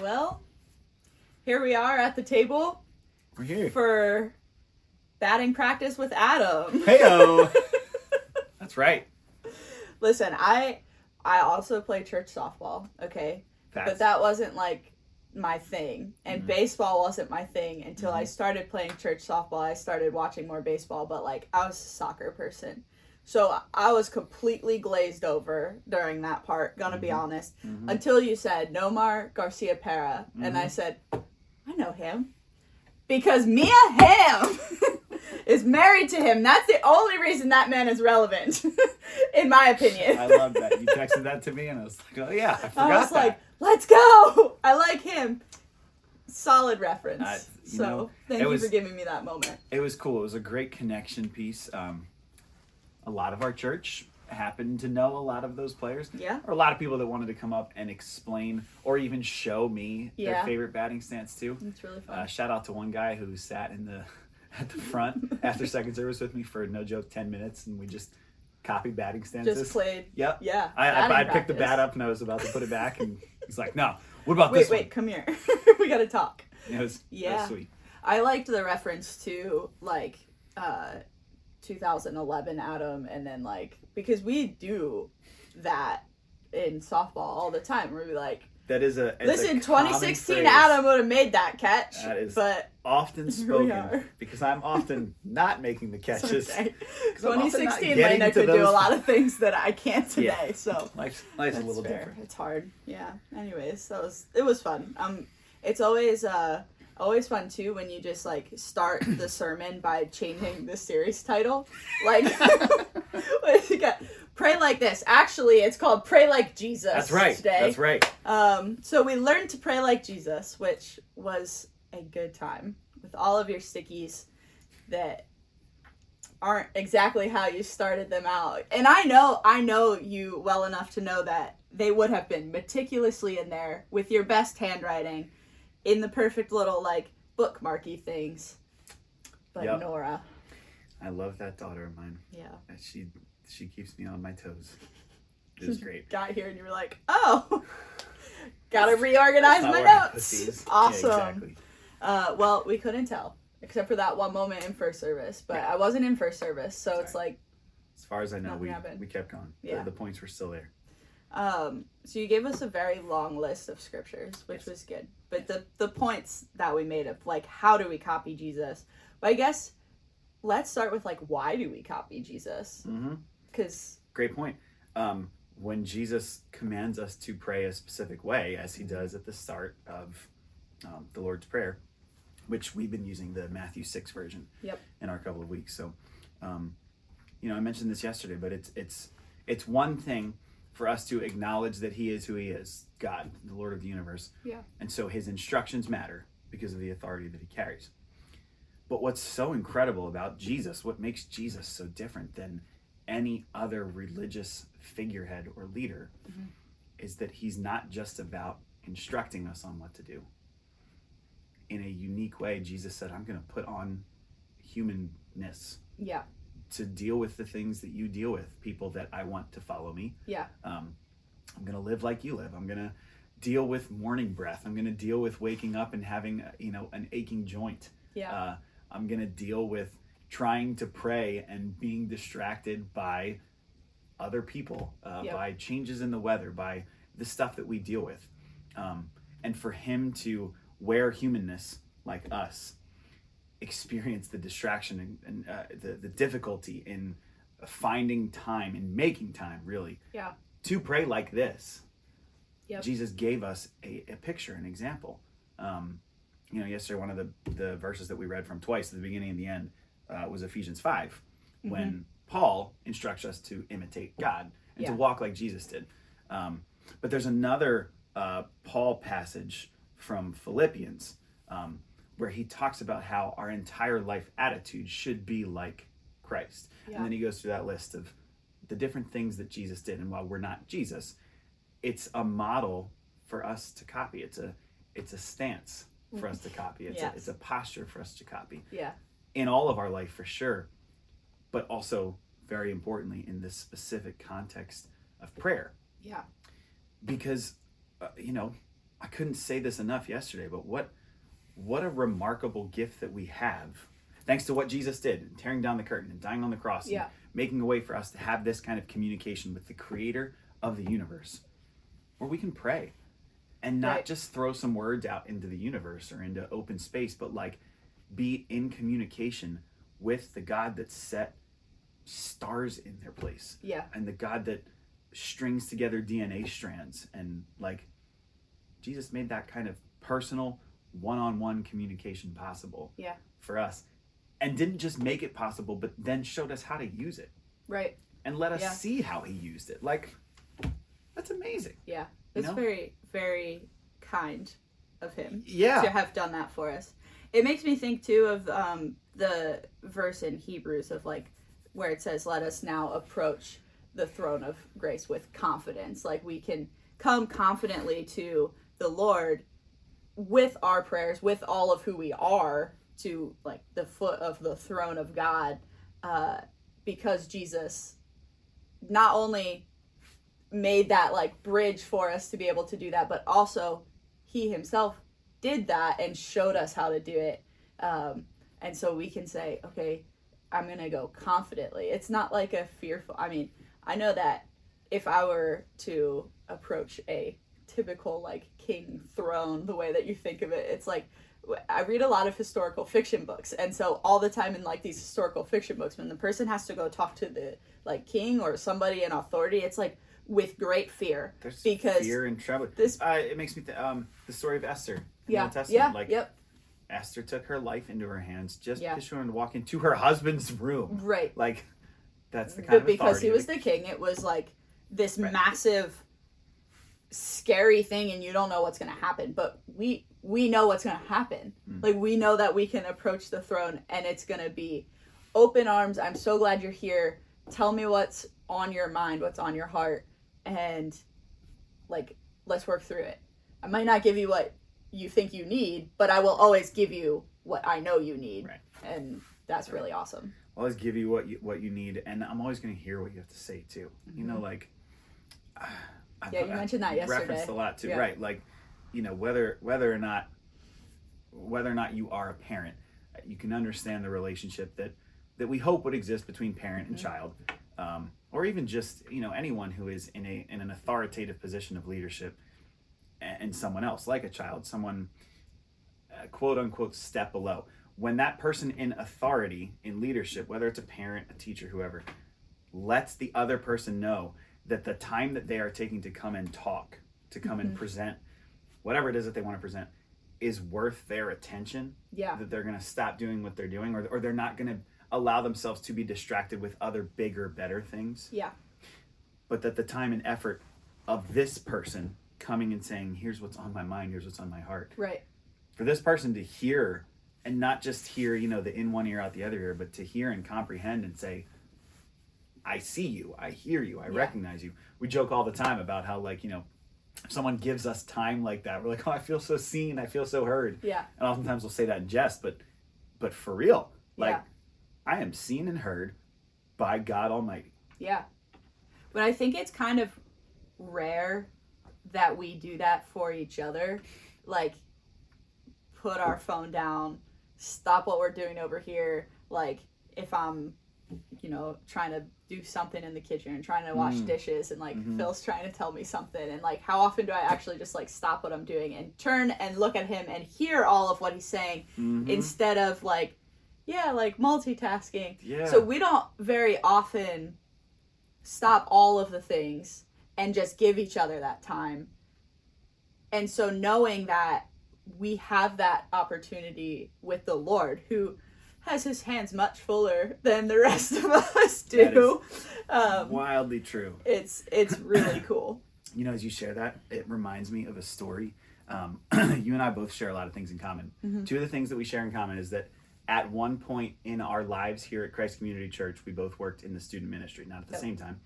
Well, here we are at the table We're here. for batting practice with Adam. Heyo. That's right. Listen, I I also play church softball, okay? But that wasn't like my thing. And Mhm. baseball wasn't my thing until I Mhm. started playing church softball. I started watching more baseball, but like I was a soccer person. So I was completely glazed over during that part, gonna be Mhm. honest. Mhm. Until you said Nomar Garciaparra. And I Mhm. said, I know him. Because Mia Hamm is married to him. That's the only reason that man is relevant, in my opinion. I love that. You texted that to me, and I was like, oh, yeah, I forgot I was that. like, let's go. I like him. Solid reference. I- so know, thank you was- for giving me that moment. it was cool. It was a great connection piece. Um, a lot of our church happened to know a lot of those players. Yeah. Or a lot of people that wanted to come up and explain or even show me their favorite batting stance too. It's really fun. Uh, shout out to one guy who sat in the at the front after second service with me for no joke ten minutes, and we just copied batting stances. Just played. Yep. Yeah. I, I, I picked the bat up and I was about to put it back, and he's like, "No, what about Wait, this wait, one?" come here. we gotta talk. It was, it was Yeah. sweet. I liked the reference to like uh 2011 Adam and then like because we do that in softball all the time. We're like, That is a it's a listen, 2016 phrase, Adam would have made that catch, That is- but often spoken because I'm often not making the catches. okay. I'm often not 2016 getting Layna could do a lot of things that I can't today. Yeah. So Life's, life's a little fair. different. It's hard. Yeah. Anyways, that was it was fun. Um it's always uh always fun too when you just like start the sermon by changing the series title. Like what you got? Pray like this. Actually, it's called Pray Like Jesus. That's right. Today. That's right. Um, so we learned to pray like Jesus, which was a good time with all of your stickies that aren't exactly how you started them out. And I know, I know you well enough to know that they would have been meticulously in there with your best handwriting in the perfect little like bookmarky things. But Yep. Nora, I love that daughter of mine. yeah, She she keeps me on my toes. It was great. got here and you were like, oh, gotta reorganize my where I put notes. these. Yeah, Awesome. exactly. Uh, well, we couldn't tell except for that one moment in first service, but I wasn't in first service, so it's like, As far as I know, we, happened. we kept going. The- Yeah. The, points were still there. Um, so you gave us a very long list of scriptures, which Yes. was good. But the the points that we made of like how do we copy Jesus? But I guess let's start with like why do we copy Jesus? Mm-hmm. Because Great point. Um, when Jesus commands us to pray a specific way, as he does at the start of um, the Lord's Prayer, which we've been using the Matthew 6 version Yep. in our couple of weeks. So, um, you know, I mentioned this yesterday, but it's it's it's one thing for us to acknowledge that he is who he is, God, the Lord of the universe. Yeah. And so his instructions matter because of the authority that he carries. But what's so incredible about Jesus, what makes Jesus so different than any other religious figurehead or leader, Mhm. is that he's not just about instructing us on what to do. In a unique way, Jesus said, I'm going to put on humanness yeah, to deal with the things that you deal with, people that I want to follow me. yeah, Um, I'm to live like you live. I'm to deal with morning breath. I'm to deal with waking up and having, uh, you know, an aching joint. yeah, Uh, I'm to deal with trying to pray and being distracted by other people, uh, Yep. by changes in the weather, by the stuff that we deal with. Um, and for him to wear humanness like us, experience the distraction and, and uh, the, the difficulty in finding time and making time, really, yeah, to pray like this. Yep. Jesus gave us a, a picture, an example. Um, you know, yesterday, one of the, the verses that we read from twice at the beginning and the end uh, was Ephesians 5, when Paul instructs us to imitate God and Yeah. to walk like Jesus did. Um, but there's another uh, Paul passage from Philippians um, where he talks about how our entire life attitude should be like Christ. Yeah. And then he goes through that list of the different things that Jesus did. And while we're not Jesus, it's a model for us to copy. It's a it's a stance for us to copy. It's, Yes. a, it's a posture for us to copy yeah, in all of our life for sure, but also very importantly in this specific context of prayer yeah, because uh, you know I couldn't say this enough yesterday, but what what a remarkable gift that we have. Thanks to what Jesus did, tearing down the curtain and dying on the cross, and Yeah. making a way for us to have this kind of communication with the creator of the universe, where we can pray and not Right. just throw some words out into the universe or into open space, but like be in communication with the God that set stars in their place Yeah. and the God that strings together DNA strands and like Jesus made that kind of personal one-on-one communication possible Yeah. for us and didn't just make it possible but then showed us how to use it Right. and let us Yeah. see how he used it like that's amazing Yeah. You It's know? very, very kind of him yeah to have done that for us. It makes me think too of um, the verse in Hebrews of like where it says, "Let us now approach the throne of grace with confidence." Like we can come confidently to the Lord with our prayers, with all of who we are, to like the foot of the throne of God, uh, because Jesus not only made that like bridge for us to be able to do that, but also he himself did that and showed us how to do it. Um, and so we can say, okay, I'm to go confidently. It's not like a fearful, I mean, I know that if I were to approach a typical like king throne, the way that you think of it, it's like, I read a lot of historical fiction books, and so all the time in like these historical fiction books, when the person has to go talk to the like king or somebody in authority, it's like with great fear there's because fear and trembling this- uh, it makes me th- um the story of Esther yeah Old Testament yeah like yep. Esther took her life into her hands just Yeah. because she wanted to walk into her husband's room. Right. Like that's the kind but of because he was the king it was like this Right. massive scary thing and you don't know what's going to happen but we we know what's going to happen. Mm. like we know that we can approach the throne and it's going to be open arms. I'm so glad you're here. Tell me what's on your mind what's on your heart and like let's work through it. I might not give you what you think you need but i will always give you what i know you need. Right. and that's really awesome. I'll always give you what you what you need, and I'm always going to hear what you have to say too. You know, like Mm-hmm. Yeah, you I've mentioned that yesterday. Referenced a lot too, Yeah. right? Like, you know, whether whether or not whether or not you are a parent, you can understand the relationship that that we hope would exist between parent and Mhm. child, um, or even just you know anyone who is in a in an authoritative position of leadership, and, and someone else like a child, someone uh, quote unquote step below. When that person in authority, in leadership, whether it's a parent, a teacher, whoever, lets the other person know that the time that they are taking to come and talk, to come and Mhm. present, whatever it is that they want to present, is worth their attention, yeah. that they're going to stop doing what they're doing, or, or they're not going to allow themselves to be distracted with other bigger, better things, yeah. But that the time and effort of this person coming and saying, here's what's on my mind, here's what's on my heart, right. For this person to hear and not just hear, you know, the in one ear out the other ear, but to hear and comprehend and say, I see you, I hear you, I Yeah. recognize you. We joke all the time about how like, you know, if someone gives us time like that, we're like, Oh, I feel so seen, I feel so heard. yeah And oftentimes we'll say that in jest, but but for real. Like Yeah. I am seen and heard by God Almighty. Yeah. But I think it's kind of rare that we do that for each other. Like, put our phone down, stop what we're doing over here. Like, if I'm, you know, trying to do something in the kitchen and trying to wash Mm. dishes and like Mhm. Phil's trying to tell me something and like how often do I actually just like stop what I'm doing and turn and look at him and hear all of what he's saying Mhm. instead of like yeah, like multitasking. yeah. So we don't very often stop all of the things and just give each other that time. And so knowing that we have that opportunity with the Lord who has his hands much fuller than the rest of us do. Um, wildly true. it's it's really cool. you know, as you share that, it reminds me of a story. Um, you and I both share a lot of things in common. Mhm. Two of the things that we share in common is that at one point in our lives here at Christ Community Church, we both worked in the student ministry, not at the Yep. same time.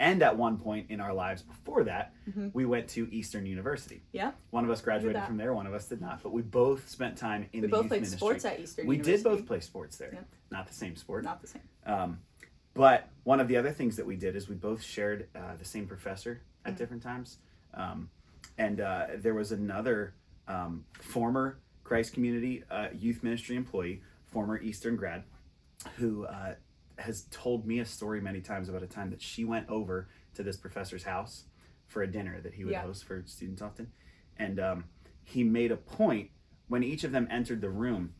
And at one point in our lives before that, Mhm. we went to Eastern University. Yeah. One of us graduated from there, one of us did not. But we both spent time in. We the both youth played ministry. sports at Eastern we University. did both play sports there, Yep. not the same sport. Not the same. Um, but one of the other things that we did is we both shared uh, the same professor at Mhm. different times. Um, and uh, there was another um, former Christ Community uh, youth ministry employee, former Eastern grad, who uh, has told me a story many times about a time that she went over to this professor's house for a dinner that he would Yeah. host for students often, and um, he made a point when each of them entered the room,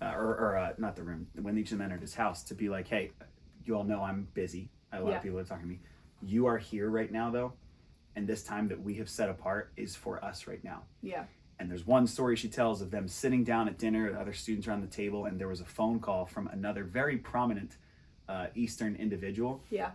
uh, or, or uh, not the room, when each of them entered his house, to be like, "Hey, you all know I'm busy. A lot Yeah. of people are talking to me. You are here right now, though." And this time that we have set apart is for us right now. Yeah. And there's one story she tells of them sitting down at dinner, the other students around the table, and there was a phone call from another very prominent uh, Eastern individual. Yeah.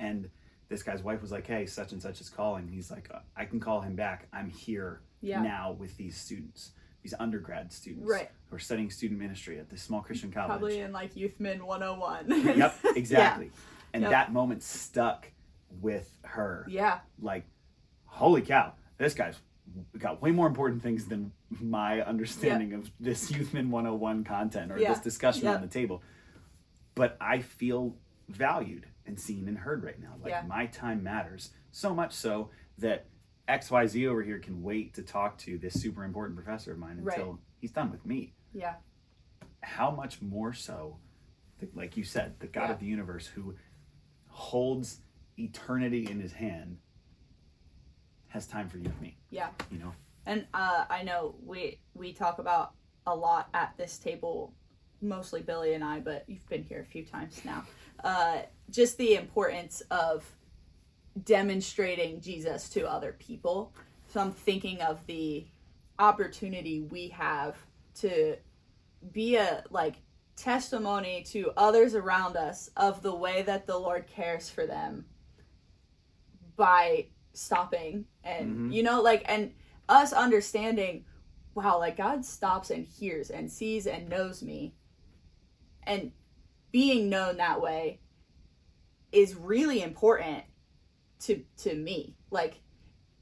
And this guy's wife was like, "Hey, such and such is calling." He's like, "I can call him back. I'm here Yeah. now with these students, these undergrad students Right. who are studying student ministry at this small Christian college." Probably in like Youth Min 101. yep, exactly. And Yep. that moment stuck with her. yeah. Like, holy cow, this guy's got way more important things than my understanding of this Youth Min 101 content or Yeah. this discussion Yep. on the table. But I feel valued and seen and heard right now. Like, Yeah. my time matters so much so that XYZ over here can wait to talk to this super important professor of mine Right. until he's done with me Yeah. how much more so, the, like you said, the God Yeah. of the universe who holds eternity in his hand has time for you and me. Yeah. You know, And uh, I know we we talk about a lot at this table, mostly Billy and I, but you've been here a few times now. Uh, just the importance of demonstrating Jesus to other people. So I'm thinking of the opportunity we have to be a like testimony to others around us of the way that the Lord cares for them by stopping and Mhm. you know like and us understanding wow like God stops and hears and sees and knows me and being known that way is really important to to me like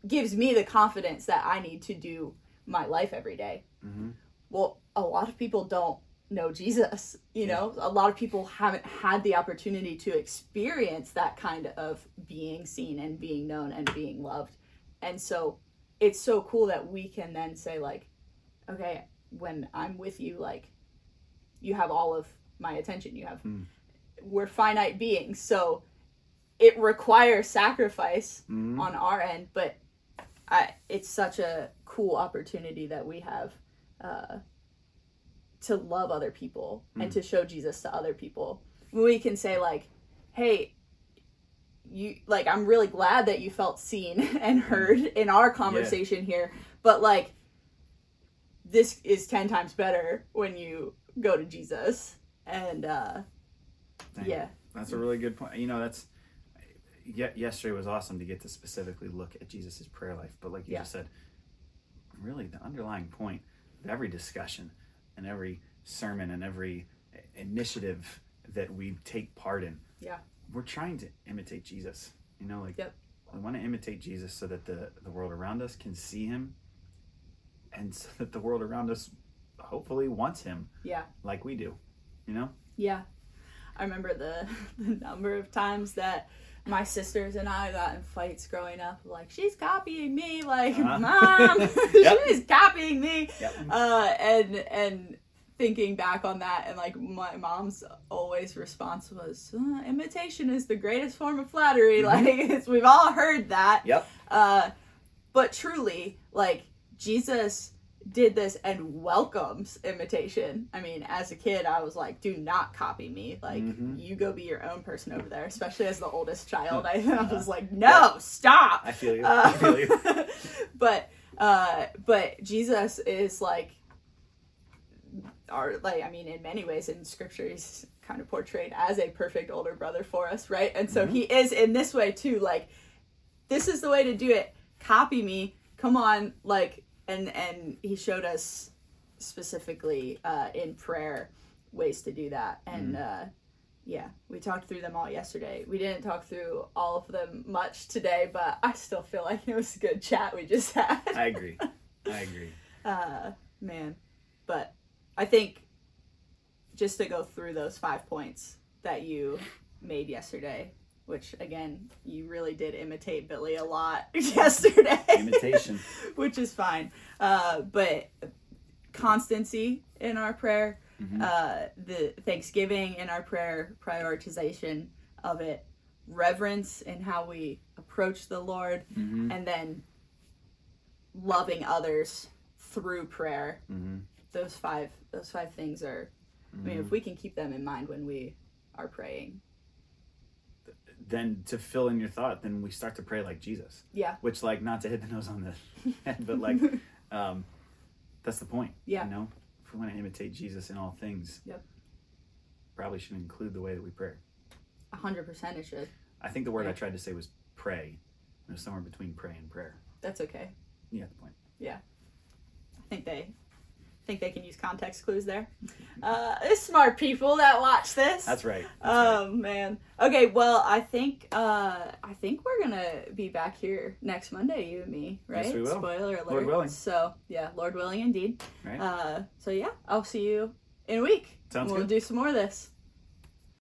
gives me the confidence that I need to do my life every day Mhm. well a lot of people don't know Jesus you Yeah. know a lot of people haven't had the opportunity to experience that kind of being seen and being known and being loved and so it's so cool that we can then say like okay when i'm with you like you have all of my attention you have Mm. we're finite beings so it requires sacrifice Mhm. on our end but I, it's such a cool opportunity that we have uh, to love other people and Mm. to show jesus to other people we can say like hey you like i'm really glad that you felt seen and heard in our conversation here but like this is 10 times better when you go to jesus and uh Dang. yeah That's a really good point. You know, that's ye- yesterday was awesome to get to specifically look at Jesus' prayer life. But like you Yeah. just said, really the underlying point of every discussion and every sermon and every initiative that we take part in, Yeah. we're trying to imitate Jesus. You know, like Yep. we want to imitate Jesus so that the the world around us can see Him, and so that the world around us hopefully wants Him yeah like we do. You know. Yeah. I remember the, the number of times that my sisters and I got in fights growing up. Like, she's copying me. Like, Uh-huh. mom, Yep. she's copying me. Yep. Uh, and, and thinking back on that, and like my mom's always response was, uh, imitation is the greatest form of flattery. Mhm. Like, it's, we've all heard that. Yep. Uh, but truly, like Jesus did this and welcomes imitation. I mean, as a kid, I was like, "Do not copy me. Like, Mhm. you go be your own person over there." Especially as the oldest child, I, I was like, "No, stop." I feel you. I feel you. Uh, but uh, but Jesus is like, our like I mean, in many ways in Scripture, he's kind of portrayed as a perfect older brother for us, right? And so Mhm. he is in this way too. Like, this is the way to do it. Copy me. Come on, like, and and he showed us specifically uh, in prayer ways to do that, and. Uh, yeah, we talked through them all yesterday. We didn't talk through all of them much today, but I still feel like it was a good chat we just had. I agree. I agree. uh, man, but I think just to go through those five points that you made yesterday, which again, you really did imitate Billy a lot yesterday. Imitation. which is fine. Uh, but constancy in our prayer, Mhm. uh, the thanksgiving in our prayer, prioritization of it, reverence in how we approach the Lord, Mhm. and then loving others through prayer. Mhm. Those five, those five things are. I mean, Mm-hmm. if we can keep them in mind when we are praying, then to fill in your thought, then we start to pray like Jesus. Yeah. Which, like, not to hit the nose on the head, but like, um, that's the point. Yeah. You know, if we want to imitate Jesus in all things, Yep. probably should include the way that we pray. a hundred percent it should. I think the word I tried to say was pray. It was somewhere between pray and prayer. That's okay. Yeah, the point. Yeah. I think they think they can use context clues there. Uh, it's smart people that watch this. That's right. That's right. Oh man. Okay, well I think uh I think we're gonna be back here next Monday, you and me, right? Yes, we will. Spoiler alert. Lord willing. So yeah, Lord willing indeed. Right. Uh so yeah, I'll see you in a week. Sounds good. we'll do some more of this.